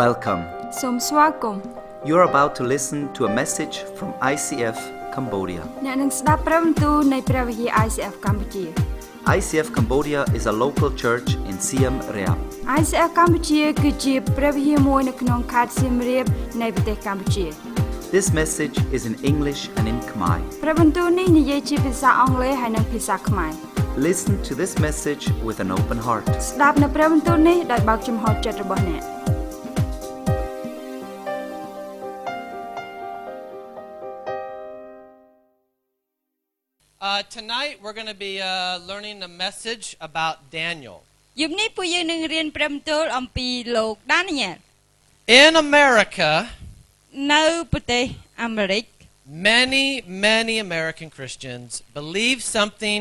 Welcome. សូមស្វាគមន៍ You're about to listen to a message from ICF Cambodia. អ្នកនឹងស្ដាប់ព្រះបន្ទូលនៃព្រះវិហារ ICF កម្ពុជា ICF Cambodia is a local church in Siem Reap. ICF កម្ពុជា គឺជាព្រះវិហារមួយនៅក្នុងខេត្តសៀមរាបនៃប្រទេសកម្ពុជា This message is in English and in Khmer. ព្រះបន្ទូលនេះនិយាយជាភាសាអង់គ្លេសហើយនិងភាសាខ្មែរ Listen to this message with an open heart. ស្ដាប់នៅព្រះបន្ទូលនេះដោយបើកចំហចិត្តរបស់អ្នក Uh, tonight we're going to be uh, learning a message about Daniel. យប់នេះពួកយើងនឹងរៀនព្រះបន្ទូលអំពីលោកដានីយ៉ែល In America, នៅប្រទេសអាមេរិក many, many American Christians believe something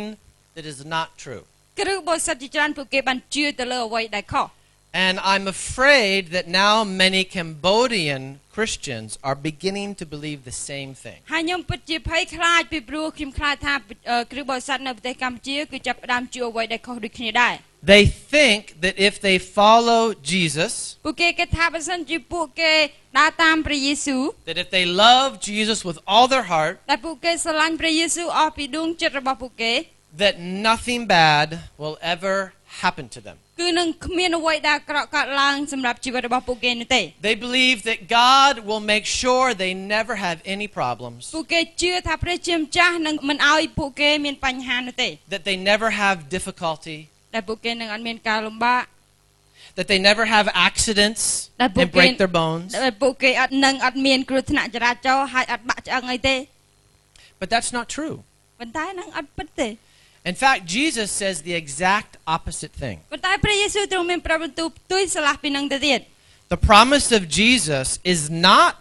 that is not true. គ្រូបរិស័ទជាច្រើនពួកគេបានជឿទៅលើអ្វីដែលខុស And I'm afraid that now many Cambodian Christians are beginning to believe the same thing. ហើយខ្ញុំពិតជាភ័យខ្លាចពីព្រោះខ្ញុំខ្លាចថាអឺគ្រូបរិស័ទនៅប្រទេសកម្ពុជាគឺចាប់ផ្ដើមជឿអ្វីដែលខុសដូចគ្នាដែរ They think that if they follow Jesus, ពួកគេគិតថាបើសិនជាពួកគេដើរតាមព្រះយេស៊ូវ that if they love Jesus with all their heart, ដែលពួកគេស្រឡាញ់ព្រះយេស៊ូវអស់ពីដួងចិត្តរបស់ពួកគេ that nothing bad will ever happen to them. គឺនឹងគ្មានអ្វីដែលអាក្រក់កើតឡើងសម្រាប់ជីវិតរបស់ពួកគេនោះទេ They believe that God will make sure they never have any problems, ពួកគេជឿថាព្រះជាម្ចាស់នឹងមិនឲ្យពួកគេមានបញ្ហានោះទេ that they never have difficulty, ដែលពួកគេនឹងអត់មានការលំបាក that they never have accidents That and book break in- their bones. ដែលពួកគេអត់នឹងអត់មានគ្រោះថ្នាក់ចរាចរណ៍ហើយអត់បាក់ឆ្អឹងអីទេ But that's not true. ប៉ុន្តែនឹងអត់ពិតទេ In fact, Jesus says the exact opposite thing. ប៉ុន្តែព្រះយេស៊ូវទ្រង់មានប្រាប់បន្ទូលផ្ទុយស្រឡះពីនឹងទៅទៀត The promise of Jesus is not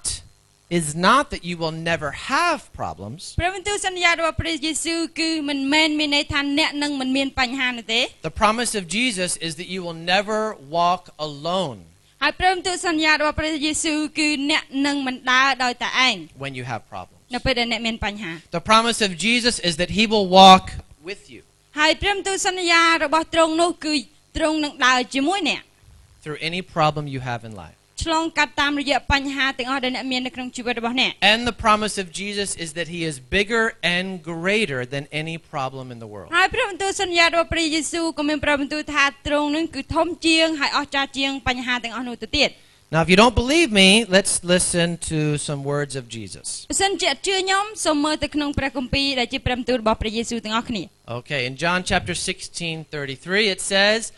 is not that you will never have problems. ព្រះបន្ទូលសន្យារបស់ព្រះយេស៊ូវគឺមិនមែនមានន័យថាអ្នកនឹងមិនមានបញ្ហានោះទេ The promise of Jesus is that you will never walk alone ហើយព្រះបន្ទូលសន្យារបស់ព្រះយេស៊ូវគឺអ្នកនឹងមិនដើរដោយតែឯង when you have problems. នៅពេលដែលអ្នកមានបញ្ហា The promise of Jesus is that he will walk with you ហើយព្រះបន្ទូលសន្យារបស់ទ្រង់នោះគឺទ្រង់នឹងដើរជាមួយអ្នក through any problem you have in life. ឆ្លងកាត់តាមរយៈបញ្ហាទាំងអស់ដែលអ្នកមាននៅក្នុងជីវិតរបស់អ្នក And the promise of Jesus is that he is bigger and greater than any problem in the world. ហើយព្រះបន្ទូលសន្យារបស់ព្រះយេស៊ូវក៏មានព្រះបន្ទូលថាទ្រង់នឹងគឺធំជាងហើយអស្ចារ្យជាងបញ្ហាទាំងអស់នោះទៅទៀត Now, if you don't believe me, let's listen to some words of Jesus. Okay, in John chapter 16, 33, it says,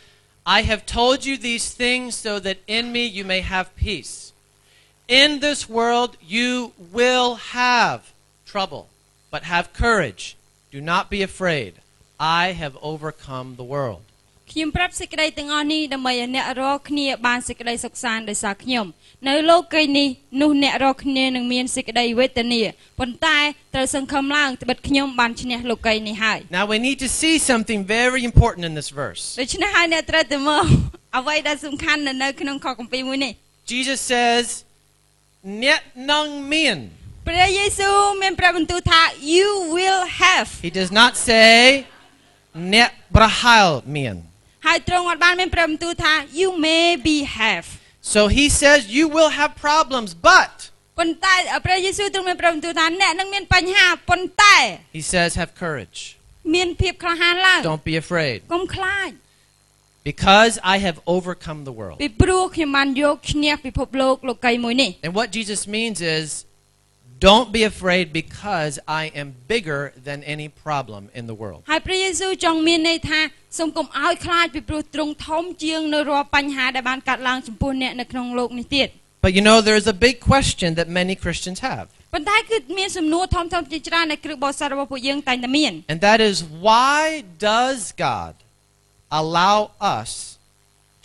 I have told you these things so that in me you may have peace. In this world you will have trouble, but have courage. Do not be afraid. I have overcome the world. ខ្ញុំប្រាប់សេចក្តីទាំងអស់នេះដើម្បីឲ្យអ្នករាល់គ្នាបានសេចក្តីសុខសាន្តដោយសារខ្ញុំនៅលោកីយ៍នេះនោះអ្នករាល់គ្នានឹងមានសេចក្តីវេទនាប៉ុន្តែត្រូវសង្ឃឹមឡើងត្បិតខ្ញុំបានឈ្នះលោកីយ៍នេះហើយ Now we need to see something very important in this verse. ដូច្នេះហើយអ្នកត្រូវទៅមើលអ្វីដែលសំខាន់នៅនៅក្នុងខគម្ពីរមួយនេះ Jesus says, Net nung mien. ព្រះយេស៊ូវមានព្រះបន្ទូលថា you will have He does not say, Net brahal mien. ហើ យទ្រង់អត់បានមានព្រះបន្ទូលថា you may be have So he says, You will have problems, but ប៉ុន្តែព្រះយេស៊ូវទ្រង់មានព្រះបន្ទូលថាអ្នកនឹងមានបញ្ហាប៉ុន្តែ he says, Have courage. មានភាពក្លាហានឡើង Don't be afraid. កុំខ្លាច Because I have overcome the world. ពីព្រោះខ្ញុំបានយកឈ្នះពិភពលោកលោកីយ៍មួយនេះ And what Jesus means is, Don't be afraid because I am bigger than any problem in the world. ហើយព្រះយេស៊ូវចង់មានន័យថាសូមកុំឲ្យខ្លាចពីព្រោះទ្រង់ធំជាងនៅរាល់បញ្ហាដែលបានកាត់ឡើងចំពោះអ្នកនៅក្នុងលោកនេះទៀត But you know, there's a big question that many Christians have. ប៉ុន្តែគឺមានសំណួរធំៗជាច្រើនដែលគ្រូបរិស័ទរបស់ពួកយើងតែងតែមាន And that is, why does God allow us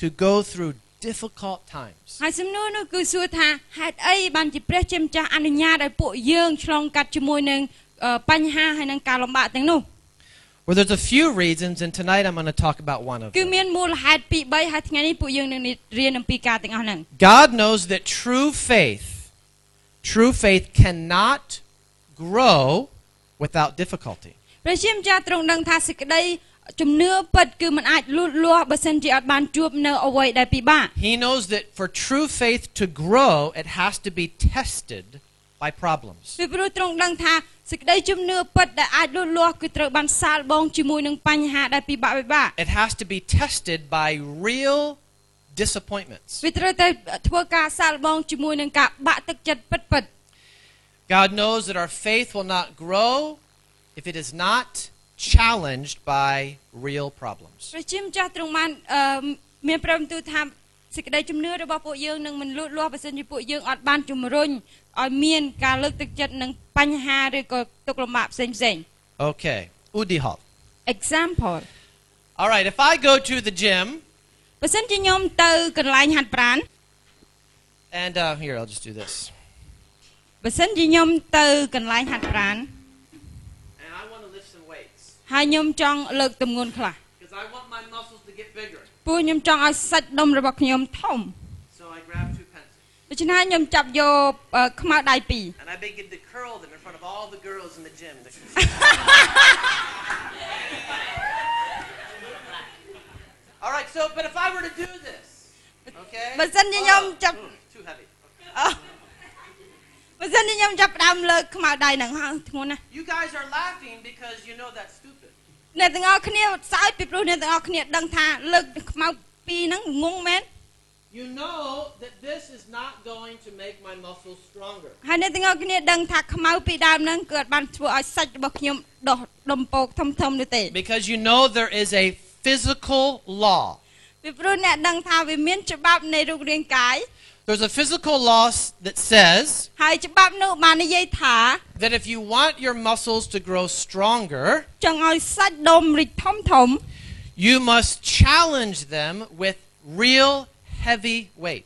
to go through difficult times? ហើយសំណួរនោះគឺសួរថាហេតុអីបានជាព្រះជាម្ចាស់អនុញ្ញាតឲ្យពួកយើងឆ្លងកាត់ជាមួយនឹងអឺបញ្ហាហើយនឹងការលំបាកទាំងនោះ Well, there's a few reasons, and tonight I'm going to talk about one of គឺ them. មានមូលហេតុពីរបីហើយថ្ងៃនេះពួកយើងនឹងរៀនអំពីការទាំងអស់ហ្នឹង God knows that true faith, true faith cannot grow without difficulty. ព្រះជាម្ចាស់ទ្រង់ដឹងថាសេចក្តី ជំនឿពិតគឺมันអាចលូតលាស់បើសិនជាអត់បានជួបនៅអ្វីដែលពិបាក He knows that for true faith to grow, it has to be tested by problems. ពីព្រោះទ្រង់ដឹងថាសេចក្តីជំនឿពិតដែលអាចលូតលាស់គឺត្រូវបានសាលបងជាមួយនឹងបញ្ហាដែលពិបាកពិបាក It has to be tested by real disappointments. វាត្រូវតែធ្វើការសាលបងជាមួយនឹងការបាក់ទឹកចិត្តពិតពិត God knows that our faith will not grow if it is not challenged by real problems. ព្រះជាម្ចាស់ទ្រង់បានអឺមានព្រមទូលថាសេចក្តីជំនឿរបស់ពួកយើងនឹងមិនលូតលាស់បើសិនជាពួកយើងអត់បានជំរុញឲ្យមានការលើកទឹកចិត្តនឹងបញ្ហាឬក៏ទុក្ខលំបាកផ្សេងផ្សេង Okay. Udihal. example All right, if I go to the gym បើសិនជាខ្ញុំទៅកន្លែងហាត់ប្រាណ and uh, here I'll just do this. បើសិនជាខ្ញុំទៅកន្លែងហាត់ប្រាណ ហើយខ្ញុំចង់លើកទម្ងន់ខ្លះ because I want my muscles to get bigger. ព្រោះខ្ញុំចង់ឲ្យសាច់ដុំរបស់ខ្ញុំធំ So I grab two pencils ដូច្នេះខ្ញុំចាប់យកអឺខ្មៅដៃពីរ and I begin to curl them in front of all the girls in the gym. all right, so but if I were to do this, okay? បើសិនជាខ្ញុំចាប់ Ooh, too heavy. អឺបើសិនជាខ្ញុំចាប់ផ្ដើមលើកខ្មៅដៃហ្នឹងហើយធ្ងន់ណាស់ You guys are laughing because you know that's stupid. អ្នកទាំងអស់គ្នាសើចពីព្រោះអ្នកទាំងអស់គ្នាដឹងថាលើកខ្មៅពីរហ្នឹងងងមែន You know that this is not going to make my muscles stronger. ហើយអ្នកទាំងអស់គ្នាដឹងថាខ្មៅពីរដើមហ្នឹងគឺអត់បានធ្វើឲ្យសាច់របស់ខ្ញុំដុះដុំពោកធំធំនោះទេ Because you know there is a physical law. ពីព្រោះអ្នកដឹងថាវាមានច្បាប់នៃរូបរាងកាយ There's a physical law that says that if you want your muscles to grow stronger, you must challenge them with real heavy weight.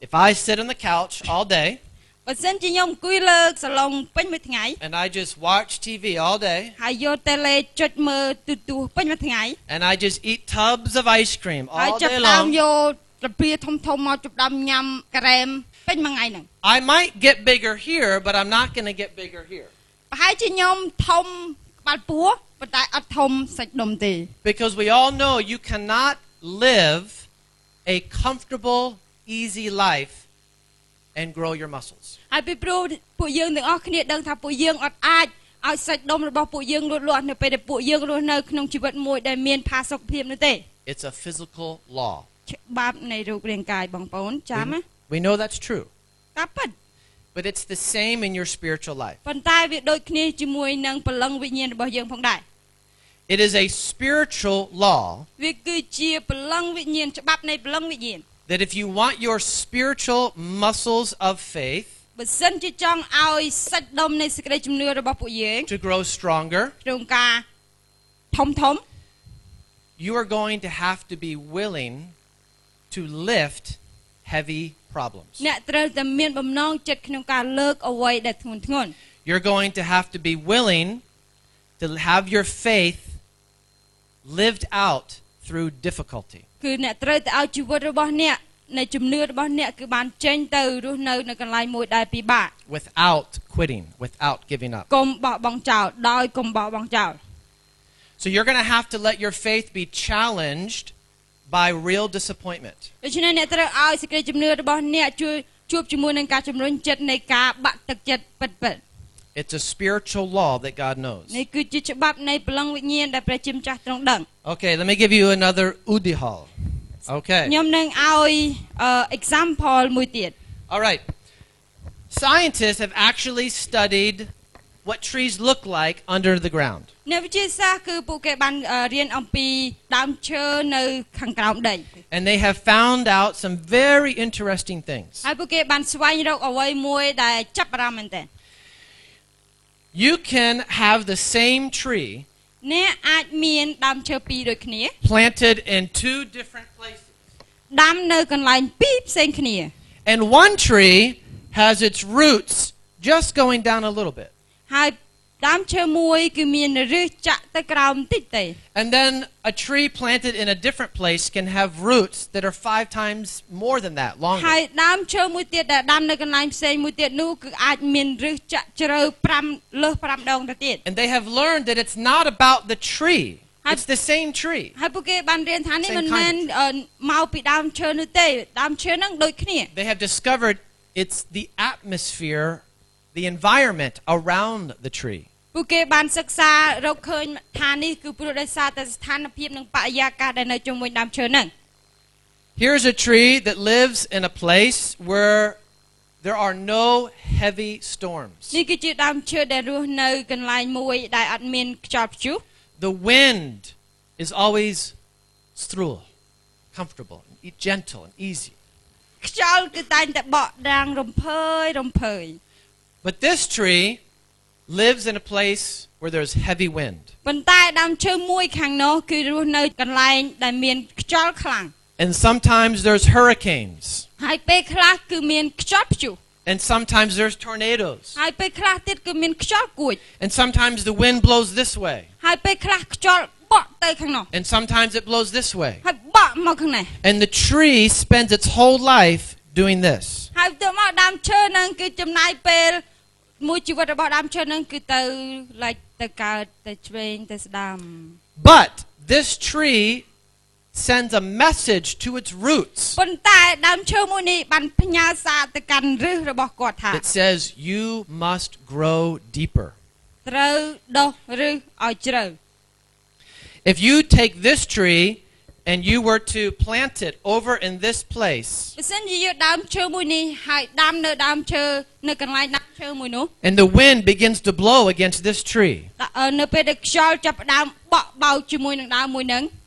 If I sit on the couch all day បើសិនជាខ្ញុំអង្គុយលើសាឡុងពេញមួយថ្ងៃ and I just watch TV all day ហើយយកតេឡេចុចមើលទូរទស្សន៍ពេញមួយថ្ងៃ and I just eat tubs of ice cream ហើយ all ចាប់ day ដើម long, យកត្រពាធំធំមកចាប់ដើមញ៉ាំការ៉េមពេញមួយថ្ងៃហ្នឹង I might get bigger here, but I'm not going to get bigger here. ប្រហែលជាខ្ញុំធំក្បាលពោះប៉ុន្តែអត់ធំសាច់ដុំទេ Because we all know you cannot live a comfortable, easy life and grow your muscles. ហើយពីព្រោះពួកយើងទាំងអស់គ្នាដឹងថាពួកយើងអត់អាចឲ្យសាច់ដុំរបស់ពួកយើងលូតលាស់នៅពេលដែលពួកយើងរស់នៅក្នុងជីវិតមួយដែលមានផាសុកភាពនោះទេ It's a physical law. ច្បាប់នៃរូបរាងកាយបងប្អូនចាំណា We, we know that's true. តាមពិត But it's the same in your spiritual life. ប៉ុន្តែវាដូចគ្នាជាមួយនឹងព្រលឹងវិញ្ញាណរបស់យើងផងដែរ It is a spiritual law វាគឺជាព្រលឹងវិញ្ញាណច្បាប់នៃព្រលឹងវិញ្ញាណ that if you want your spiritual muscles of faith បើសិនជាចង់ឲ្យសាច់ដុំនៃសេចក្តីជំនឿរបស់ពួកយើង to grow stronger, ក្នុងការធំធំ you are going to have to be willing to lift heavy problems. អ្នកត្រូវតែមានបំណងចិត្តក្នុងការលើកអ្វីដែលធ្ងន់ធ្ងរ You're going to have to be willing to have your faith lived out through difficulty. គឺអ្នកត្រូវតែឲ្យជីវិតរបស់អ្នក នៃជំនឿរបស់អ្នកគឺបានចេញទៅរស់នៅនៅកន្លែងមួយដែលពិបាក without quitting, without giving up. កុំបោះបង់ចោលដោយកុំបោះបង់ចោល So you're going to have to let your faith be challenged by real disappointment. ដូច្នេះអ្នកត្រូវឲ្យសេចក្តីជំនឿរបស់អ្នកជួយជួបជាមួយនឹងការជំរុញចិត្តនៃការបាក់ទឹកចិត្តពិតពិត It's a spiritual law that God knows. នេះគឺជាច្បាប់នៃព្រលឹងវិញ្ញាណដែលព្រះជាម្ចាស់ទ្រង់ដឹង Okay, let me give you another udihal. Okay. ខ្ញុំនឹងឲ្យអឺ example មួយទៀត All right. Scientists have actually studied what trees look like under the ground. អ្នកវិទ្យាសាស្ត្រគឺពួកគេបានអឺរៀនអំពីដើមឈើនៅខាងក្រោមដី And they have found out some very interesting things. ហើយពួកគេបានស្វែងរកអ្វីមួយដែលចាប់អារម្មណ៍មែនទែន You can have the same tree អ្នកអាចមានដើមឈើពីរដូចគ្នា planted in two different places. ដាំនៅកន្លែងពីរផ្សេងគ្នា And one tree has its roots just going down a little bit. ហើយ ដើមឈើមួយគឺមានឫសចាក់ទៅក្រោមបន្តិចទេ And then a tree planted in a different place can have roots that are five times more than that, ហើ longer. យដើមឈើមួយទៀតដែលដាំនៅកន្លែងផ្សេងមួយទៀតនោះគឺអាចមានឫសចាក់ជ្រៅ5លើស5ដងទៅទៀត And they have learned that it's not about the tree. I- It's the same tree. ហើយពួកគេបានរៀនថានេះ Same មិន kind មែនអឺមកពីដើមឈើនោះទេដើមឈើហ្នឹងដូចគ្នា They have discovered it's the atmosphere, the environment around the tree. ពួកគេបានសិក្សារកឃើញថានេះគឺព្រោះដោយសារតែស្ថានភាពនិងបរិយាកាសដែលនៅជុំវិញដើមឈើហ្នឹង Here's a tree that lives in a place where there are no heavy storms. នេះគឺជាដើមឈើដែលរស់នៅកន្លែងមួយដែលអត់មានខ្យល់ព្យុះ The wind is always strul, comfortable, and gentle, and easy. ខ្យល់គឺតែងតែបក់ដាំងរំភើយរំភើយ But this tree lives in a place where there's heavy wind. ប៉ុន្តែដើមឈើមួយខាងនោះគឺរស់នៅកន្លែងដែលមានខ្យល់ខ្លាំង And sometimes there's hurricanes. ហើយពេលខ្លះគឺមានខ្យល់ព្យុះ And sometimes there's tornadoes. ហើយពេលខ្លះទៀតគឺមានខ្យល់គួច And sometimes the wind blows this way. ហើយពេលខ្លះខ្យល់បក់ទៅខាងនោះ And sometimes it blows this way. ហើយបក់មកខាងនេះ And the tree spends its whole life doing this. ហើយទៅមកដើមឈើហ្នឹងគឺចំណាយពេលមួយជីវិតរបស់ដើមឈើហ្នឹងគឺទៅឡែកទៅកើតទៅឆ្វេងទៅស្ដាំ But this tree sends a message to its roots ប៉ុន្តែដើមឈើមួយនេះបានផ្ញើសារទៅកាន់ឫសរបស់គាត់ថា that says, You must grow deeper. ត្រូវដុះឫសឲ្យជ្រៅ If you take this tree and you were to plant it over in this place. And the wind begins to blow against this tree.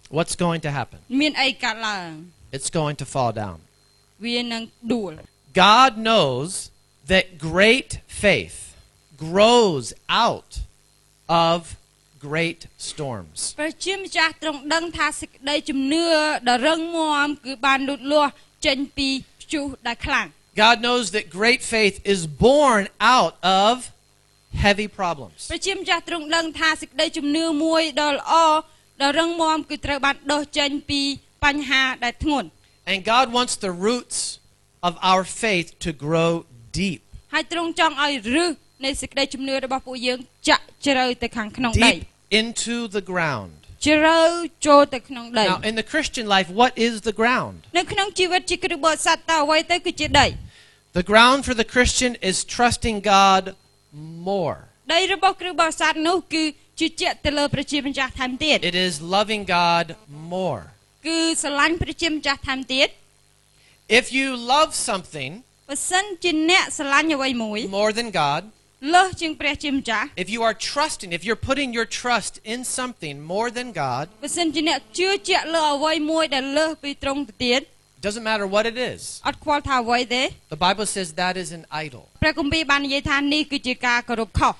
What's going to happen? It's going to fall down. God knows that great faith grows out of great storms. ប្រជាម្ចាស់ទ្រង់ដឹងថាសេចក្តីជំនឿដ៏រឹងមាំគឺបានលូតលាស់ចេញពីព្យុះដែលខ្លាំង God knows that great faith is born out of heavy problems. ប្រជាម្ចាស់ទ្រង់ដឹងថាសេចក្តីជំនឿមួយដ៏ល្អដ៏រឹងមាំគឺត្រូវបានដុសចេញពីបញ្ហាដែលធ្ងន់ And God wants the roots of our faith to grow deep. ហើយទ្រង់ចង់ឲ្យឫសនៃសេចក្តីជំនឿរបស់ពួកយើងចាក់ជ្រៅទៅខាងក្នុងដី Deep into the ground. ជ្រៅចូលទៅក្នុងដី Now, in the Christian life, what is the ground? នៅក្នុងជីវិតជាគ្រិស្តបរិស័ទតើអ្វីទៅគឺជាដី The ground for the Christian is trusting God more. ដីរបស់គ្រិស្តបរិស័ទនោះគឺជឿជាក់ទៅលើប្រជាម្ចាស់ថែមទៀត It is loving God more. គឺស្រឡាញ់ប្រជាម្ចាស់ថែមទៀត If you love something បើសិនជាអ្នកស្រឡាញ់អ្វីមួយ more than God, លើសជាងព្រះជាម្ចាស់ if you are trusting, if you're putting your trust in something more than God, បើសិនជាអ្នកជឿជាក់លើអ្វីមួយដែលលើសពីទ្រង់ទៅទៀត doesn't matter what it is. អត់ខ្វល់ថាអ្វីទេ The Bible says that is an idol. ព្រះគម្ពីរបាននិយាយថានេះគឺជាការគោរពខុស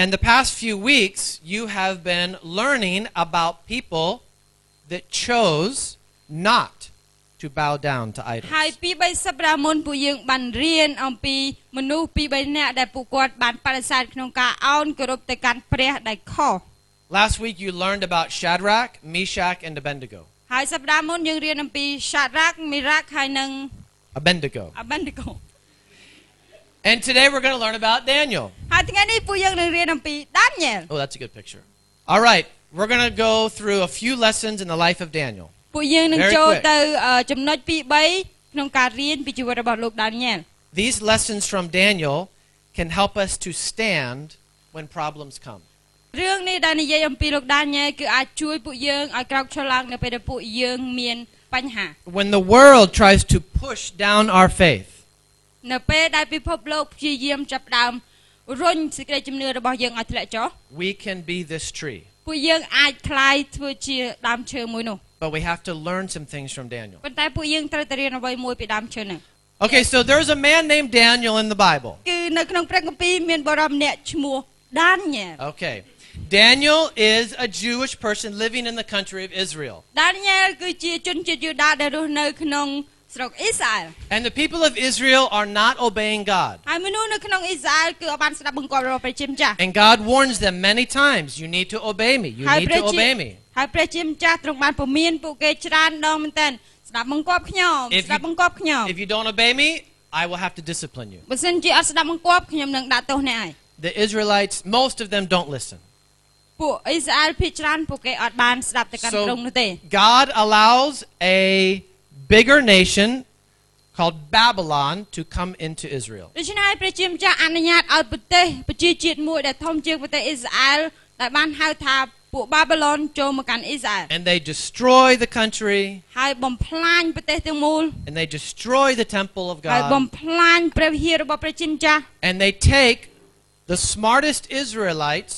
And the past few weeks, you have been learning about people that chose not to bow down to ហើយ idols. ពី3សប្តាហ៍មុនពួកយើងបានរៀនអំពីមនុស្សពី3នាក់ដែលពួកគាត់បានបដិសេធក្នុងការអោនគោរពទៅកាន់ព្រះដែលខុស Last week, you learned about Shadrach, Meshach, and Abednego. ហើយសប្តាហ៍មុនយើងរៀនអំពីសារ៉ាក់មីរ៉ាក់ហើយនិង Abednego. អាបេនឌីកូ And today, we're going to learn about Daniel. ហើយថ្ងៃនេះពួកយើងនឹងរៀនអំពីដានីយ៉ែល Oh, that's a good picture. All right, we're going to go through a few lessons in the life of Daniel. ពួកយើងនឹង Very ចូល quick. ទៅអឺចំណុច2 3ក្នុងការរៀនពីជីវិតរបស់លោកដានីយ៉ែល These lessons from Daniel can help us to stand when problems come. រឿងនេះដែលនិយាយអំពីលោកដានីយ៉ែលគឺអាចជួយពួកយើងឲ្យក្រោកឈរឡើងនៅពេលដែលពួកយើងមានបញ្ហា When the world tries to push down our faith, នៅពេលដែលពិភពលោកព្យាយាមចាប់ផ្ដើមរុញសេចក្តីជំនឿរបស់យើងឲ្យធ្លាក់ចុះ we can be this tree. ពួកយើងអាចคลายធ្វើជាដើមឈើមួយនោះ But we have to learn some things from Daniel. ប៉ុន្តែពួកយើងត្រូវតែរៀនអ្វីមួយពីដើមឈើហ្នឹង Okay, so there's a man named Daniel in the Bible. គឺនៅក្នុងព្រះគម្ពីរមានបរិមម្នាក់ឈ្មោះដានីយ៉ែល Okay. Daniel is a Jewish person living in the country of Israel. ដានីយ៉ែលគឺជាជនជាតិយូដាដែលរស់នៅក្នុង ស្រុកអ៊ីស្រាអែល And the people of Israel are not obeying God. ហើយមនុស្សនៅក្នុងអ៊ីស្រាអែលគឺអត់បានស្ដាប់បង្គាប់របស់ព្រះជាម្ចាស់ And God warns them many times you need to obey me. You ហើយ need ព្រះ to ជា obey me. ហើយព្រះជាម្ចាស់ទ្រង់បានពមៀនពួកគេច្រើនដងមែនតើស្ដាប់បង្គាប់ខ្ញុំ If ស្ដាប់ you- បង្គាប់ខ្ញុំ If you don't obey me, I will have to discipline you. បើសិនជាអត់ស្ដាប់បង្គាប់ខ្ញុំនឹងដាក់ទោសអ្នកហើយ The Israelites, most of them don't listen. ពួកអ៊ីស្រាអែលភាគច្រើនពួកគេអត់បានស្ដាប់ទៅកាន់ So- ត្រង់នោះទេ God allows a bigger nation called Babylon to come into Israel. ដូច្នេះហើយព្រះជាម្ចាស់អនុញ្ញាតឲ្យប្រទេសប្រជាជាតិមួយដែលធំជាងប្រទេសអ៊ីស្រាអែលដែលបានហៅថា ពួកបាប៊ីឡុនចូលមកកាន់អ៊ីស្រាអែល And they destroy the country ហើយបំផ្លាញប្រទេសទាំងមូល and they destroy the temple of ហើយបំ God. ផ្លាញព្រះវិហាររបស់ព្រះជាម្ចាស់ And they take the smartest Israelites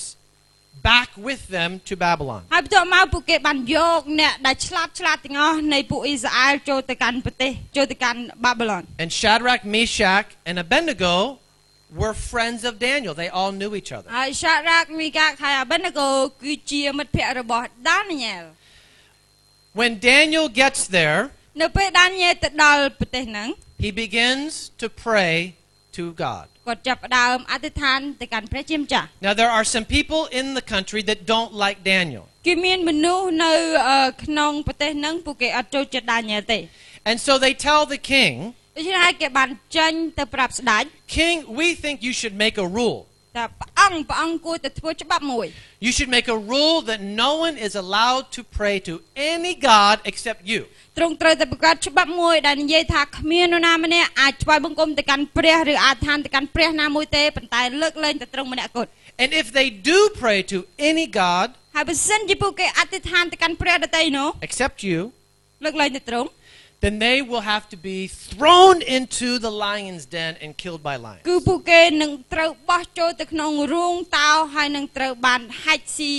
back with them to Babylon. ហើយបន្ទាប់មកពួកគេបានយកអ្នកដែលឆ្លាតឆ្លាតទាំងអស់នៃពួកអ៊ីស្រាអែលចូលទៅកាន់ប្រទេសចូលទៅកាន់បាប៊ីឡុន And Shadrach, Meshach, and Abednego were friends of Daniel. They all knew each other. When Daniel gets there, he begins to pray to God. Now, there are some people in the country that don't like Daniel. And so they tell the king ដូច្នេះហើយគេបានចេញទៅប្រាប់ស្ដេច King, we think you should make a rule. ថាព្រះអង្គព្រះអង្គគួរតែធ្វើច្បាប់មួយ You should make a rule that no one is allowed to pray to any God except you. ទ្រង់ត្រូវតែបង្កើតច្បាប់មួយដែលនិយាយថាគ្មាននរណាម្នាក់អាចថ្វាយបង្គំទៅកាន់ព្រះឬអាចឋានទៅកាន់ព្រះណាមួយទេប៉ុន្តែលើកលែងតែទ្រង់ម្នាក់គត់ And if they do pray to any God ហើយបើសិនជាពួកគេអធិដ្ឋានទៅកាន់ព្រះដតីនោះ except you, លើកលែងតែទ្រង់ then they will have to be thrown into the lion's den and killed by lions. គឺពួកគេនឹងត្រូវបោះចូលទៅក្នុងរូងតោហើយនឹងត្រូវបានហាច់ស៊ី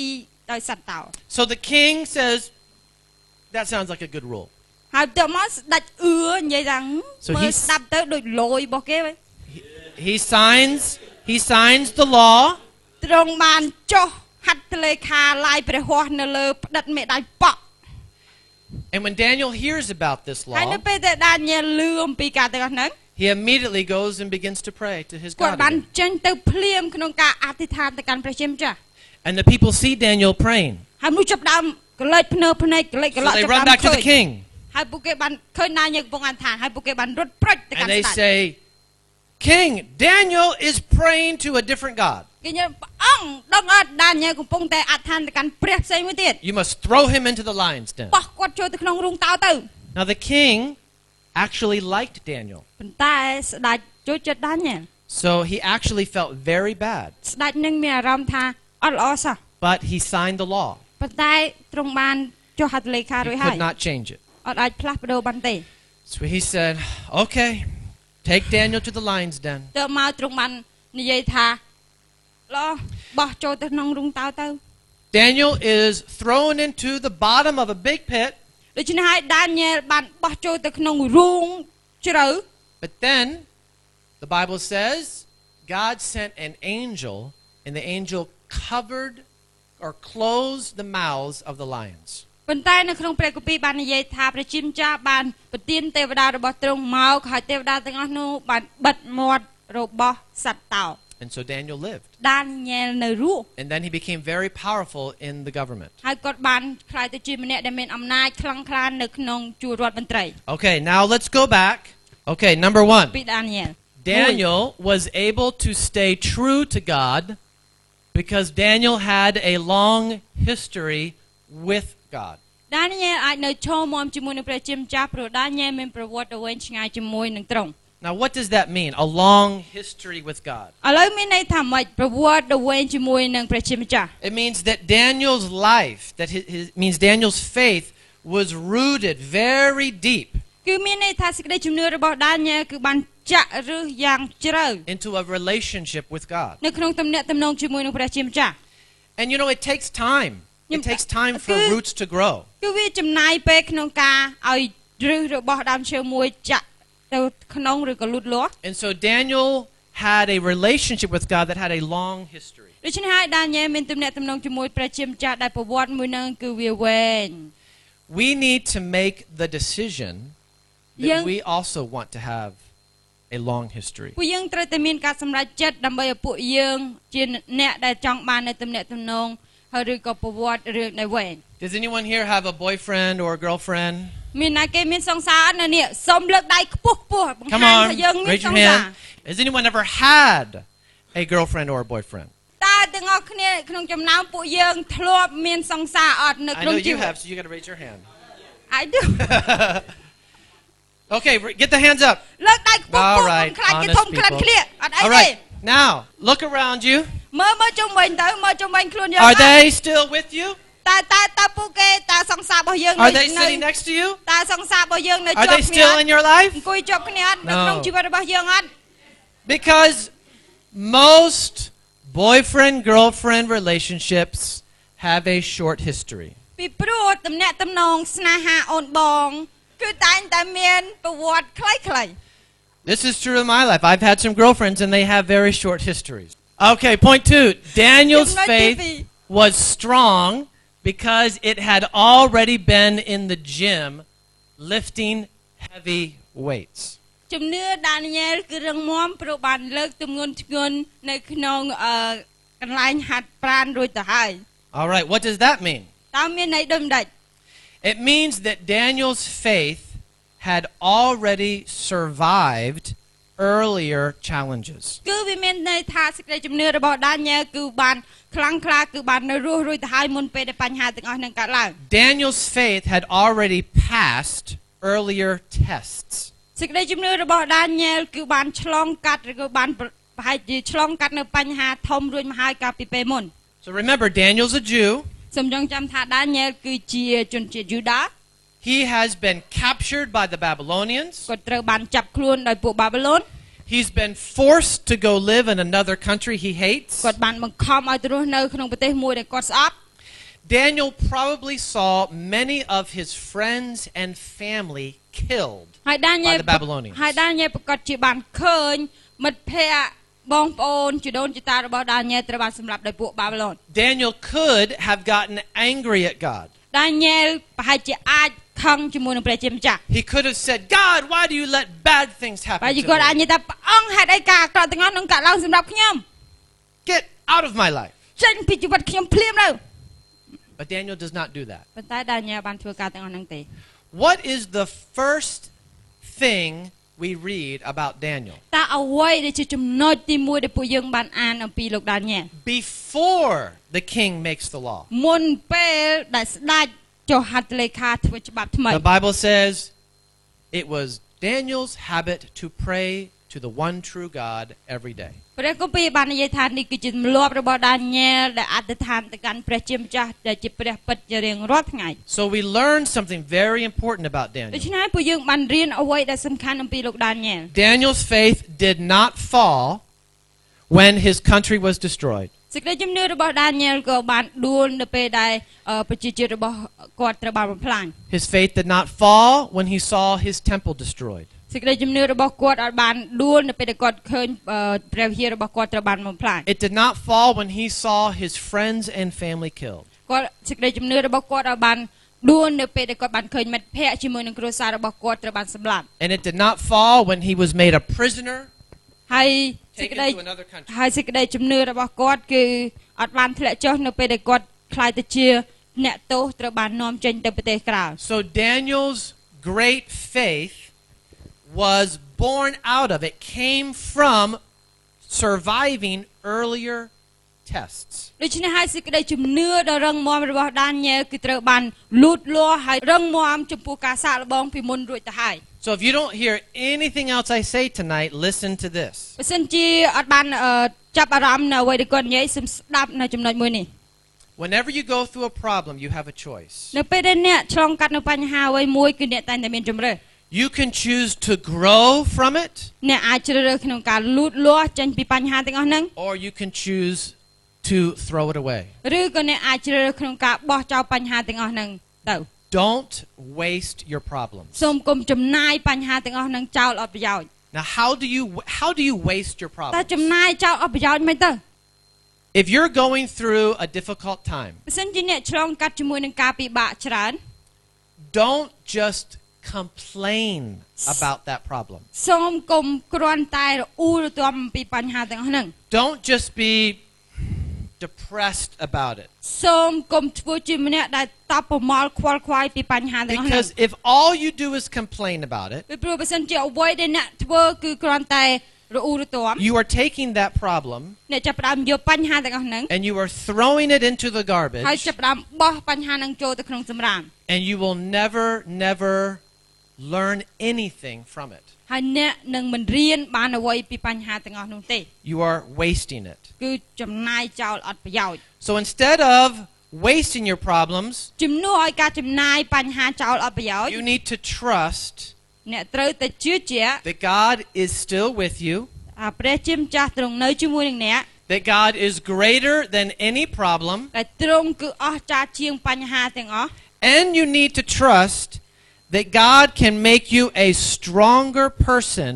ដោយសត្វតោ So the king says, That sounds like a good rule. ហើយទៅមកស្ដេចអឿនិយាយថាហឹម So មើល he's- ស្ដាប់ទៅដូចលយរបស់គេវិញ He signs, he signs the law, ទ្រង់បានចុះហត្ថលេខាឡាយព្រះហស្ថនៅលើផ្ដិតមេដៃប៉ក់ and when Daniel hears about this ហើយនៅ law, ពេលដែលដានីយ៉ែលលឺអំពីការទាំងអស់ហ្នឹង he immediately goes and begins to pray to his គាត់ God. បាន again. ចេញទៅភ្លាមក្នុងការអធិដ្ឋានទៅកាន់ព្រះជាម្ចាស់ And the people see Daniel praying. ហើយមនុស្សចាប់ផ្ដើមកលេចភ្នើភ្នែកកលេចក So ឡក់ they ចាប់ផ្ run ដើម back to ឃើ the ញ king ហើយពួកគេបានឃើញដានីយ៉ែលកំពុងអធិដ្ឋានហើយពួកគេបានរត់ព្រុចទៅកាន់ and they ស្ដេច say, King, Daniel is praying to a different God. គេញ៉ាំព្រះអង្គដឹងអត់ដានីយ៉ែលកំពុងតែអធិដ្ឋានទៅកាន់ព្រះផ្សេងមួយទៀត You must throw him into the lion's den. បោះគាត់ចូលទៅក្នុងរូងតោទៅ Now, the king actually liked Daniel. ប៉ុន្តែស្ដេចចូលចិត្តដានីយ៉ែល So he actually felt very bad. ស្ដេចនឹងមានអារម្មណ៍ថាអត់ល្អសោះ But he signed the law. ប៉ុន្តែទ្រង់បានចុះហត្ថលេខា He រួចហើយ could not change it. អត់អាចផ្លាស់ប្ដូរបានទេ So he said, Okay, take Daniel to the lion's den. ទៅមកទ្រង់បាននិយាយថា Daniel is thrown into the bottom of a big pit, ដូច្នេះហើយដានីយ៉ែលបានបោះចូលទៅក្នុងរូងជ្រៅ but then the Bible says God sent an angel, and the angel covered or closed the mouths of the lions. ប៉ុន្តែនៅក្នុងព្រះគម្ពីរបាននិយាយថាព្រះជាម្ចាស់បានប្រទានទេវតារបស់ទ្រង់មកហើយទេវតាទាំងអស់នោះបានបិទមាត់របស់សត្វតោ And so Daniel lived. ដានីយ៉ែលនៅរស់ And then he became very powerful in the government. ហើយគាត់បានខ្លាយទៅជាម្នាក់ដែលមានអំណាចខ្លាំងក្លានៅក្នុងជួររដ្ឋមន្ត្រី Okay, now let's go back. Okay, number one. ពីដានីយ៉ែល Daniel was able to stay true to God because Daniel had a long history with God. ដានីយ៉ែលអាចនៅឈរមាំជាមួយនឹងព្រះជាម្ចាស់ព្រោះដានីយ៉ែលមានប្រវត្តិវែងឆ្ងាយជាមួយនឹងទ្រង់ Now, what does that mean? A long history with God. ឥឡូវមានន័យថាម៉េចប្រវត្តិវែងជាមួយនឹងព្រះជាម្ចាស់ It means that Daniel's life, that his, his means Daniel's faith was rooted very deep គឺមានន័យថាសេចក្តីជំនឿរបស់ដានីយ៉ែលគឺបានចាក់ឫសយ៉ាងជ្រៅ into a relationship with God. នៅក្នុងទំនាក់ទំនងជាមួយនឹងព្រះជាម្ចាស់ And you know, it takes time. It Nhưng- takes time for Cứ- roots to grow. គឺវាចំណាយពេលក្នុងការឲ្យឫសរបស់ដើមឈើមួយចាក់ ទៅក្នុងឬក៏លូតលាស់ And so Daniel had a relationship with God that had a long history. ដូច្នេះហើយដានីយ៉ែលមានទំនាក់ទំនងជាមួយព្រះជាម្ចាស់ដែលប្រវត្តិមួយនឹងគឺវាវែង We need to make the decision that Young- we also want to have a long history. ពួកយើងត្រូវតែមានការសម្រេចចិត្តដើម្បីឲ្យពួកយើងជាអ្នកដែលចង់បាននៅទំនាក់ទំនងហើយឬក៏ប្រវត្តិរឿងដែលវែង Does anyone here have a boyfriend or a girlfriend? មានណាគេមានសង្សារអត់នៅនេះសូមលើកដៃខ្ពស់ខ្ពស់បង្ Come ហាញ on, ថាយើងមាន raise ស your ង្សារ hand. Has anyone ever had a girlfriend or a boyfriend? តើទាំងអស់គ្នាក្នុងចំណោមពួកយើងធ្លាប់មានសង្សារអត់នៅ I ក្នុង know ជី you វិត have, so you got to raise your hand. I do okay, r- get the hands up. លើកដៃខ្ពស់ខ្ព All ស់ right, ខ្លាចគេ honest ធំខ្លាច people. ឃ្លៀកអត់អី All ទេ right, now look around you. មើលមើលជុំវិញទៅមើលជុំវិញខ្លួនយើង Are ទៅ they still with you? តើតើតើពួកគេតើសង្សាររបស់យើង Are នៅ they នៅ sitting next to you? តើសង្សាររបស់យើងនៅ Are ជាប់ they គ្នា still អត់ in your life? អង្គុយជាប់គ្នាអត់នៅ No. ក្នុងជីវិតរបស់យើងអត់ Because most boyfriend girlfriend relationships have a short history. ពីព្រោះតំណាក់តំណងស្នេហាអូនបង គឺតែងតែមានប្រវត្តិខ្លីៗ This is true in my life. I've had some girlfriends and they have very short histories. Okay, point two. Daniel's Give my faith TV. was strong because it had already been in the gym lifting heavy weights. ជំនឿដានីយ៉ែលគឺរឹងមាំព្រោះបានលើកទម្ងន់ធ្ងន់នៅក្នុងអឺកន្លែងហាត់ប្រាណរួចទៅហើយ All right, what does that mean? តើមានន័យដូចម្ដេច It means that Daniel's faith had already survived earlier challenges. គឺវាមានន័យថាសេចក្តីជំនឿរបស់ដានីយ៉ែលគឺបានខ្លាំងក្លាគឺបាននៅរស់រួចទៅហើយមុនពេលដែលបញ្ហាទាំងអស់នឹងកើតឡើង Daniel's faith had already passed earlier tests. សេចក្តីជំនឿរបស់ដានីយ៉ែលគឺបានឆ្លងកាត់ឬក៏បានប្រប្រហែលជាឆ្លងកាត់នៅបញ្ហាធំរួចមកហើយកាលពីពេលមុន So remember, Daniel's a Jew. សូមចងចាំថាដានីយ៉ែលគឺជាជនជាតិយូដា He has been captured by the Babylonians. គាត់ត្រូវបានចាប់ខ្លួនដោយពួកបាប៊ីឡូន He's been forced to go live in another country he hates. គាត់បានបង្ខំឲ្យទៅរស់នៅក្នុងប្រទេសមួយដែលគាត់ស្អប់ Daniel probably saw many of his friends and family killed ហើយដានីយ៉ែល by the Babylonians. ហើយដានីយ៉ែលប្រកាសជាបានឃើញមិត្តភ័ក្តិបងប្អូនជីដូនជីតារបស់ដានីយ៉ែលត្រូវបានសម្លាប់ដោយពួកបាប៊ីឡូន Daniel could have gotten angry at God. ដានីយ៉ែលប្រហែលជាអាច ខឹងជាមួយនឹងព្រះជាម្ចាស់ He could have said, God, why do you let bad things បើ happen យីគាត់អាច to me? និយាយថាព្រះអង្គហេតុអីការអាក្រក់ទាំងអស់នឹងកើតឡើងសម្រាប់ខ្ញុំ Get out of my life. ចេញពីជីវិតខ្ញុំភ្លាមទៅ But Daniel does not do that. ប៉ុន្តែដានីយ៉ែលបានធ្វើការទាំងអស់ហ្នឹងទេ What is the first thing we read about Daniel? តើអ្វីដែលជាចំណុចទី1ដែលពួកយើងបានអានអំពីលោកដានីយ៉ែល Before the king makes the law. មុនពេលដែលស្ដេច ចុះហត្ថលេខាធ្វើច្បាប់ថ្មី The Bible says it was Daniel's habit to pray to the one true God every day. ព្រះគម្ពីរបាននិយាយថានេះគឺជាទម្លាប់របស់ដានីយ៉ែលដែលអធិដ្ឋានទៅកាន់ព្រះជាម្ចាស់ដែលជាព្រះពិតជារៀងរាល់ថ្ងៃ So we learn something very important about ដូ Daniel. ច្នេះពួកយើងបានរៀនអ្វីដែលសំខាន់អំពីលោកដានីយ៉ែល Daniel's faith did not fall when his country was destroyed. សេចក្តីជំនឿរបស់ដានីយ៉ែលក៏បានដួលនៅពេលដែលអឺប្រជាជាតិរបស់គាត់ត្រូវបានបំផ្លាញ His faith did not fall when he saw his temple destroyed. សេចក្តីជំនឿរបស់គាត់អាចបានដួលនៅពេលដែលគាត់ឃើញអឺព្រះវិហាររបស់គាត់ត្រូវបានបំផ្លាញ It did not fall when he saw his friends and family killed. គាត់សេចក្តីជំនឿរបស់គាត់អាចបានដួលនៅពេលដែលគាត់បានឃើញមិត្តភ័ក្តិជាមួយនឹងគ្រួសាររបស់គាត់ត្រូវបានសម្លាប់ And it did not fall when he was made a prisoner, ហើយ សេច taken ក្តី to another country. ហើយសេចក្តីជំនឿរបស់គាត់គឺអត់បានធ្លាក់ចុះនៅពេលដែលគាត់ខ្លាយទៅជាអ្នកទោសត្រូវបាននាំចេញទៅប្រទេសក្រៅ So Daniel's great faith was born out of, it came from surviving earlier tests. ដូច្នេះហើយសេចក្តីជំនឿដ៏រឹងមាំរបស់ដានីយ៉ែលគឺត្រូវបានលូតលាស់ហើយរឹងមាំចំពោះការសាកល្បងពីមុនរួចទៅហើយ So if you don't hear anything else I say tonight, listen to this. បើសិនជាអត់បានអឺចាប់អារម្មណ៍នៅអ្វីដែលគាត់និយាយសូមស្ដាប់នៅចំណុចមួយនេះ Whenever you go through a problem, you have a choice. នៅពេលដែលអ្នកឆ្លងកាត់នៅបញ្ហាអ្វីមួយគឺអ្នកតែងតែមានជំរើស You can choose to grow from it, អ្នកអាចជ្រើសរើសក្នុងការលូតលាស់ចេញពីបញ្ហាទាំងអស់ហ្នឹង or you can choose to throw it away. ឬក៏អ្នកអាចជ្រើសរើសក្នុងការបោះចោលបញ្ហាទាំងអស់ហ្នឹងទៅ Don't waste your problems. សូមកុំចំណាយបញ្ហាទាំងអស់ហ្នឹងចោលអត់ប្រយោជន៍ Now, how do you how do you waste your តែ problems? ចំណាយចោលអត់ប្រយោជន៍មិនទៅ If you're going through a difficult time, បើសិនជាអ្នកឆ្លងកាត់ជាមួយនឹងការពិបាកច្រើន don't just complain about that problem. សូមកុំគ្រាន់តែរអ៊ូរទាំអំពីបញ្ហាទាំងអស់ហ្នឹង Don't just be depressed about it. សូមកុំធ្វើជាម្នាក់ដែលតបប្រមល់ខ្វល់ខ្វាយពីបញ្ហាទាំងអស់ហ្នឹង Because if all you do is complain about it, ពីព្រោះបើសិនជាអ្វីដែលអ្នកធ្វើគឺគ្រាន់តែរអ៊ូរទាំ you are taking that problem អ្នកចាប់ផ្ដើមយកបញ្ហាទាំងអស់ហ្នឹង and you are throwing it into the ហើយ garbage ចាប់ផ្ដើមបោះបញ្ហាហ្នឹងចូលទៅក្នុងសម្រាម and you will never, never learn anything from it. ហើយអ្នកនឹងមិនរៀនបានអ្វីពីបញ្ហាទាំងអស់នោះទេ You are wasting it. គឺចំណាយចោលអត់ប្រយោជន៍ So instead of wasting your problems, ជំនួសឲ្យការចំណាយបញ្ហាចោលអត់ប្រយោជន៍ you need to trust អ្នកត្រូវតែជឿជាក់ that God is still with you, ថាព្រះជាម្ចាស់ទ្រង់នៅជាមួយនឹងអ្នក that God is greater than any problem, ដែលទ្រង់គឺអស្ចារ្យជាងបញ្ហាទាំងអស់ and you need to trust that God can make you a stronger person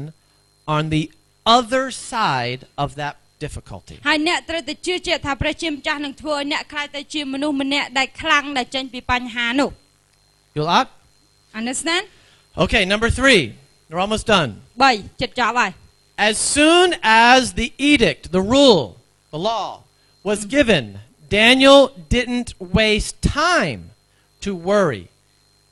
on the other side of that difficulty. ហើយអ្នកត្រូវតែជឿជាក់ថាព្រះជាម្ចាស់នឹងធ្វើឲ្យអ្នកខ្លាចទៅជាមនុស្សម្នាក់ដែលខ្លាំងដែលចេញពីបញ្ហានោះ You up? understand Okay, number three. We're almost done. 3ចិត្តចប់ហើយ As soon as the edict, the rule, the law was given, Daniel didn't waste time to worry.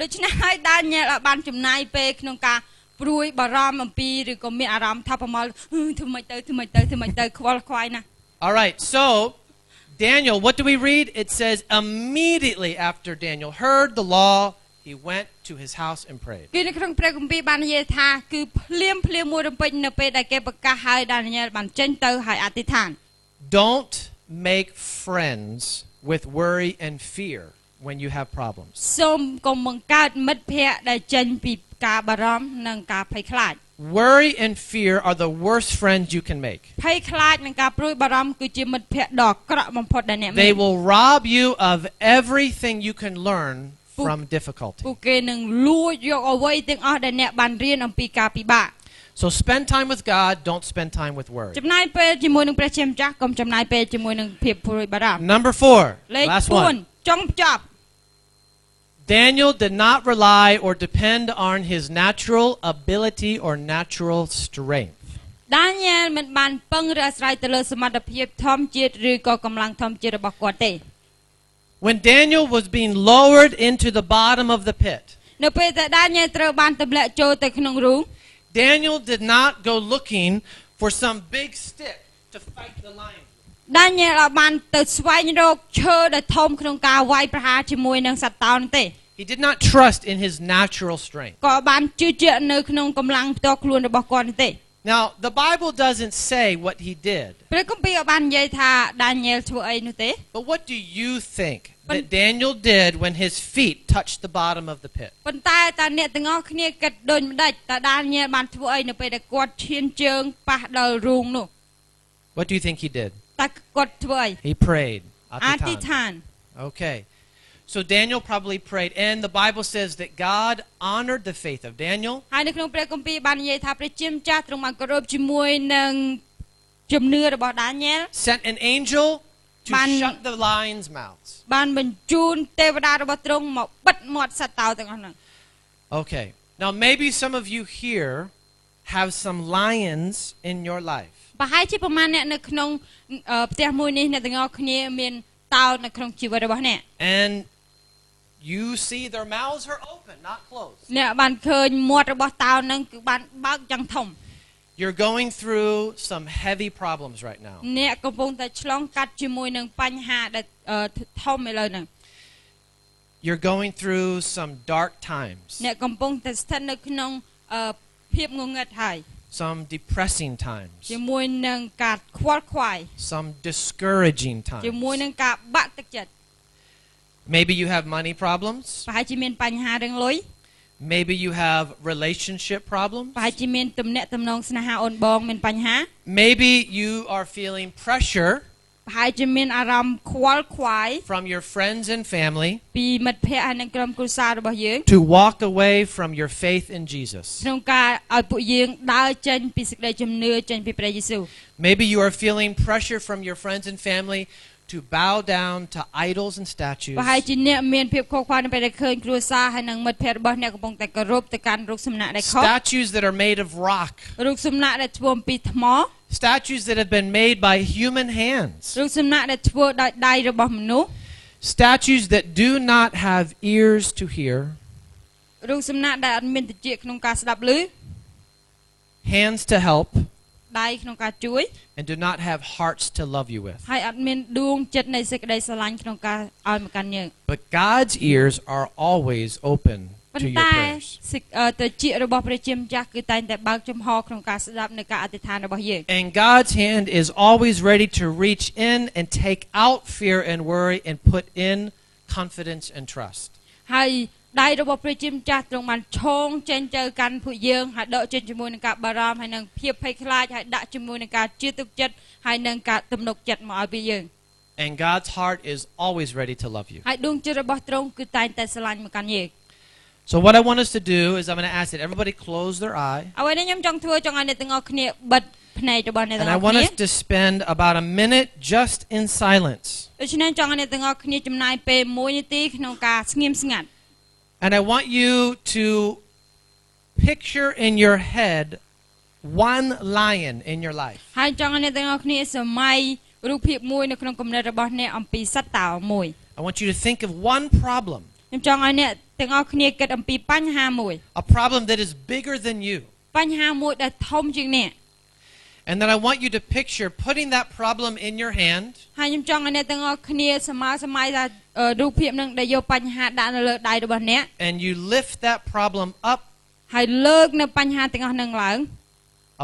ដូច្នេះហើយដានញ៉ែលឲ្យបានចំណាយពេលក្នុងការព្រួយបារម្ភអំពីឬក៏មានអារម្មណ៍ថាប្រមល់ហឺធ្វើម៉េចទៅធ្វើម៉េចទៅធ្វើម៉េចទៅខ្វល់ខ្វាយណាស់ All right, so Daniel, what do we read? It says immediately after Daniel heard the law, he went to his house and prayed. គឺនៅក្នុងព្រះគម្ពីរបាននិយាយថាគឺភ្លាមភ្លាមមួយរំពេចនៅពេលដែលគេប្រកាសឲ្យដានីយ៉ែលបានចេញទៅហើយអធិដ្ឋាន Don't make friends with worry and fear when you have problems. សូមកុំបង្កើតមិត្តភ័ក្តិដែលចេញពីការបារម្ភនិងការភ័យខ្លាច Worry and fear are the worst friends you can make. ភ័យខ្លាចនិងការព្រួយបារម្ភគឺជាមិត្តភ័ក្តិដ៏អាក្រក់បំផុតដែលអ្នកមាន They will rob you of everything you can learn from difficulty. ពួកគេនឹងលួចយកអ្វីទាំងអស់ដែលអ្នកបានរៀនអំពីការពិបាក So spend time with God, don't spend time with worry. ចំណាយពេលជាមួយនឹងព្រះជាម្ចាស់កុំចំណាយពេលជាមួយនឹងភាពព្រួយបារម្ភ Number 4, លេខ last one. 4ចុងបញ្ចប់ Daniel did not rely or depend on his natural ability or natural strength. ដានីយ៉ែលមិនបានពឹងឬអាស្រ័យទៅលើសមត្ថភាពធម្មជាតិឬក៏កម្លាំងធម្មជាតិរបស់គាត់ទេ When Daniel was being lowered into the bottom of the pit, នៅពេលដែលដានីយ៉ែលត្រូវបានទម្លាក់ចូលទៅក្នុងរូង Daniel did not go looking for some big stick to fight the lion. ដានីយ៉ែលអត់បានទៅស្វែងរកឈើដែលធំក្នុងការវាយប្រហារជាមួយនឹងសត្វតោនោះទេ He did not trust in his natural strength. ក៏បានជឿជាក់នៅក្នុងកម្លាំងផ្ទាល់ខ្លួនរបស់គាត់នោះទេ Now, the Bible doesn't say what he did, ព្រះគម្ពីរអត់បាននិយាយថាដានីយ៉ែលធ្វើអីនោះទេ but what do you think But- that Daniel did when his feet touched the bottom of the pit? ប៉ុន្តែតើអ្នកទាំងអស់គ្នាគិតដូចម្ដេចតើដានីយ៉ែលបានធ្វើអីនៅពេលដែលគាត់ឈានជើងប៉ះដល់រូងនោះ What do you think he did? តើគាត់ធ្វើអី He prayed. អធិ Atitan. ដ្ឋាន Okay. So Daniel probably prayed, and the Bible says that God honored the faith of Daniel. ហើយនៅក្នុងព្រះគម្ពីរបាននិយាយថាព្រះជាម្ចាស់ទ្រង់បានគោរពជាមួយនឹងជំនឿរបស់ដានីយ៉ែល sent an angel to Ban- shut the lions' mouths. បានបញ្ជូនទេវតារបស់ទ្រង់មកបិទមាត់សត្វតោទាំងអស់ហ្នឹង Okay. Now maybe some of you here have some lions in your life. ប្រហែលជាប្រហែលអ្នកនៅក្នុងអឺផ្ទះមួយនេះអ្នកទាំងអស់គ្នាមានតោនៅក្នុងជីវិតរបស់អ្នក And you see their mouths are open, not closed. អ្នកបានឃើញមាត់របស់តោហ្នឹងគឺបានបើកយ៉ាងធំ You're going through some heavy problems right now. អ្នកកំពុងតែឆ្លងកាត់ជាមួយនឹងបញ្ហាដែលអឺធំឥឡូវហ្នឹង You're going through some dark times, អ្នកកំពុងតែស្ថិតនៅក្នុងអឺភាពងងឹតហើយ some depressing times, ជាមួយនឹងការខ្វល់ខ្វាយ some discouraging ជាមួយ times. នឹងការបាក់ទឹកចិត្ត Maybe you have money problems. ប្រហែលជាមានបញ្ហារឿងលុយ Maybe you have relationship problems. ប្រហែលជាមានទំនាក់ទំនងស្នេហាអូនបងមានបញ្ហា Maybe you are feeling pressure ប្រ ហែលជាមានអារម្មណ៍ខ្វល់ខ្វាយ from your friends and family ពីមិត្តភ័ក្តិហើយនិងក្រុមគ្រួសាររបស់យើង to walk away from your faith in Jesus. ក្នុងការឲ្យពួកយើងដើរចេញពីសេចក្តីជំនឿចេញពីព្រះយេស៊ូវ Maybe you are feeling pressure from your friends and family to bow down to idols and statues. ប្រហែលជាអ្នកមានភាពខកខ្វល់នៅពេលដែលឃើញគ្រួសារហើយនិងមិត្តភ័ក្តិរបស់អ្នកកំពុងតែគោរពទៅកាន់រូបសំណាកដែលខុស Statues that are made of rock. រូបសំណាកដែលធ្វើអំពីថ្ម Statues that have been made by human hands. រូបសំណាកដែលធ្វើដោយដៃរបស់មនុស្ស Statues that do not have ears to hear, រូបសំណាកដែលអត់មានតិចក្នុងការស្ដាប់ឮ hands to help, ដៃក្នុងការជួយ and do not have hearts to love you with. ហើយអត់មានដួងចិត្តនៃសេចក្តីស្រឡាញ់ក្នុងការឲ្យមកកាន់យើង But God's ears are always open ប៉ុ to ន្ your តែ prayers. សេចអឺត្រចៀករបស់ព្រះជាម្ចាស់គឺតែងតែបើកចំហក្នុងការស្ដាប់នៅការអធិដ្ឋានរបស់យើង And God's hand is always ready to reach in and take out fear and worry and put in confidence and trust. ហើយដៃរបស់ព្រះជាម្ចាស់ទ្រង់បានឈោងចេញទៅកាន់ពួកយើងហើយដកចេញជាមួយនឹងការបារម្ភហើយនឹងភាពភ័យខ្លាចហើយដាក់ជាមួយនឹងការជឿទុកចិត្តហើយនឹងការទំនុកចិត្តមកឲ្យពួកយើង And God's heart is always ready to love you. ហើយដួងចិត្តរបស់ទ្រង់គឺតែងតែស្រឡាញ់មកកាន់យើង So, what I want us to do is I'm going to ask that everybody close their eye. អ្វីដែលខ្ញុំចង់ធ្វើចង់ឲ្យអ្នកទាំងអស់គ្នាបិទភ្នែករបស់អ្នក And ទាំងអ I ស់ want គ្នា us to spend about a minute just in silence. ដូច្នេះចង់ឲ្យអ្នកទាំងអស់គ្នាចំណាយពេល1នាទីក្នុងការស្ងៀមស្ងាត់ And I want you to picture in your head one lion in your life. ហើយចង់ឲ្យអ្នកទាំងអស់គ្នាសម័យរូបភាពមួយនៅក្នុងគំនិតរបស់អ្នកអំពីសត្វតោមួយ I want you to think of one problem, ខ្ញុំចង់ឲ្យអ្នក ទាំងអស់គ្នាគិតអំពីបញ្ហាមួយ a problem that is bigger than you. បញ្ហាមួយដែលធំជាងអ្នក And then I want you to picture putting that problem in your hand ហើយខ្ញុំចង់ឲ្យអ្នកទាំងអស់គ្នាសម័យសម័យថាអឺរូបភាពនឹងដែលយកបញ្ហាដាក់នៅលើដៃរបស់អ្នក and you lift that problem up ហើយលើកនៅបញ្ហាទាំងអស់នឹងឡើង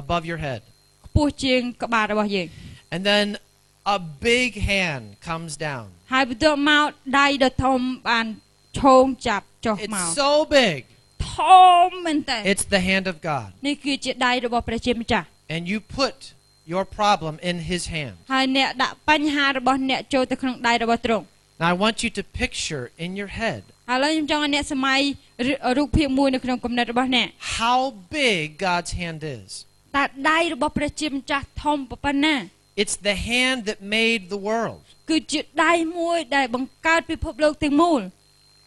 above your head. ខ្ពស់ជាងក្បាលរបស់យើង And then a big hand comes down. ហើយបន្ទាប់មកដៃដ៏ធំបានឈោងចាប់ ចុះមក It's so big. ធំមែនតើ It's the hand of God. នេះគឺជាដៃរបស់ព្រះជាម្ចាស់ And you put your problem in his hand. ហើយអ្នកដាក់បញ្ហារបស់អ្នកចូលទៅក្នុងដៃរបស់ទ្រង់ Now I want you to picture in your head ឥឡូវខ្ញុំចង់ឲ្យអ្នកសម័យរូបភាពមួយនៅក្នុងគំនិតរបស់អ្នក how big God's hand is. តើដៃរបស់ព្រះជាម្ចាស់ធំប៉ុណ្ណា It's the hand that made the world. គឺជាដៃមួយដែលបង្កើតពិភពលោកទាំងមូល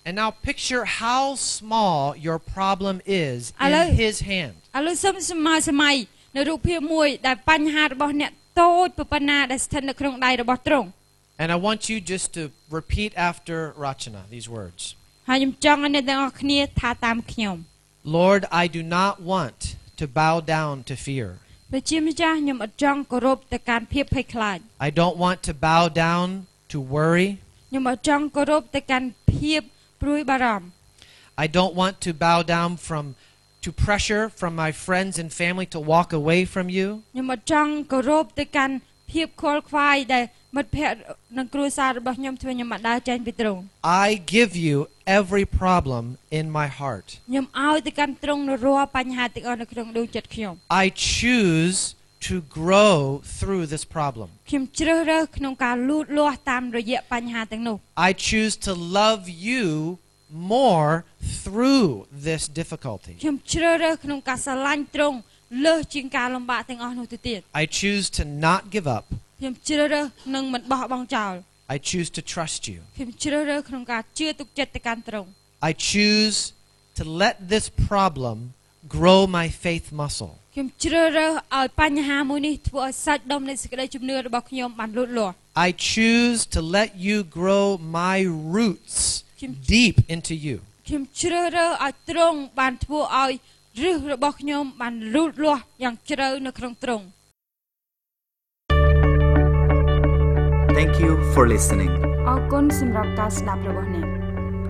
And now picture how small your problem is Hello? in his hand. ឥឡូវសូមសម័យសម័យនៅរូបភាពមួយដែលបញ្ហារបស់អ្នកតូចប៉ុណ្ណាដែលស្ថិតនៅក្នុងដៃរបស់ទ្រង់ And I want you just to repeat after Rachana these words. ហើយខ្ញុំចង់ឲ្យអ្នកទាំងអស់គ្នាថាតាមខ្ញុំ Lord, I do not want to bow down to fear. ព្រះជាម្ចាស់ខ្ញុំអត់ចង់គោរពទៅកាន់ភាពភ័យខ្លាច I don't want to bow down to worry. ខ្ញុំអត់ចង់គោរពទៅកាន់ភាព ព្រួយបារម្ភ I don't want to bow down from to pressure from my friends and family to walk away from you. ខ្ញុំអត់ចង់គោរពទៅកាន់ភាពខលខ្វាយដែលមិត្តភ័ក្តិនិងគ្រួសាររបស់ខ្ញុំធ្វើខ្ញុំមកដើរចេញពីទ្រង់ I give you every problem in my heart. ខ្ញុំឲ្យទៅកាន់ទ្រង់នៅរាល់បញ្ហាទាំងអស់នៅក្នុងដួងចិត្តខ្ញុំ I choose to grow through this problem. ខ្ញុំជ្រើសរើសក្នុងការលូតលាស់តាមរយៈបញ្ហាទាំងនោះ I choose to love you more through this difficulty. ខ្ញុំជ្រើសរើសក្នុងការស្រឡាញ់ទ្រង់លើសជាងការលំបាកទាំងអស់នោះទៅទៀត I choose to not give up. ខ្ញុំជ្រើសរើសនឹងមិនបោះបង់ចោល I choose to trust you. ខ្ញុំជ្រើសរើសក្នុងការជឿទុកចិត្តទៅកាន់ទ្រង់ I choose to let this problem grow my faith muscle. ខ្ញុំជ្រើសរើសឲ្យបញ្ហាមួយនេះធ្វើឲ្យសាច់ដុំនៃសេចក្តីជំនឿរបស់ខ្ញុំបានលូតលាស់ I choose to let you grow my roots deep into you. ខ្ញុំជ្រើសរើសឲ្យទ្រង់បានធ្វើឲ្យឫសរបស់ខ្ញុំបានលូតលាស់យ៉ាងជ្រៅនៅក្នុងទ្រង់ Thank you for listening. អរគុណសម្រាប់ការស្ដាប់របស់អ្នក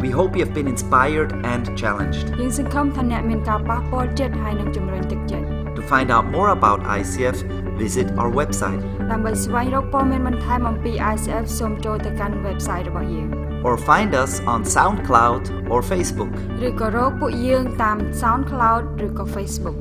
We hope you have been inspired and challenged. យើងសង្ឃឹមថាអ្នកមានការប៉ះពាល់ចិត្តហើយនឹងជំរុញទឹកចិត្ត To find out more about ICF, visit our website ដើម្បីស្វែងរកព័ត៌មានបន្ថែមអំពី ICF សូមចូលទៅកាន់ website របស់យើង or find us on SoundCloud or Facebook. ឬក៏រកពួកយើងតាម SoundCloud ឬក៏ Facebook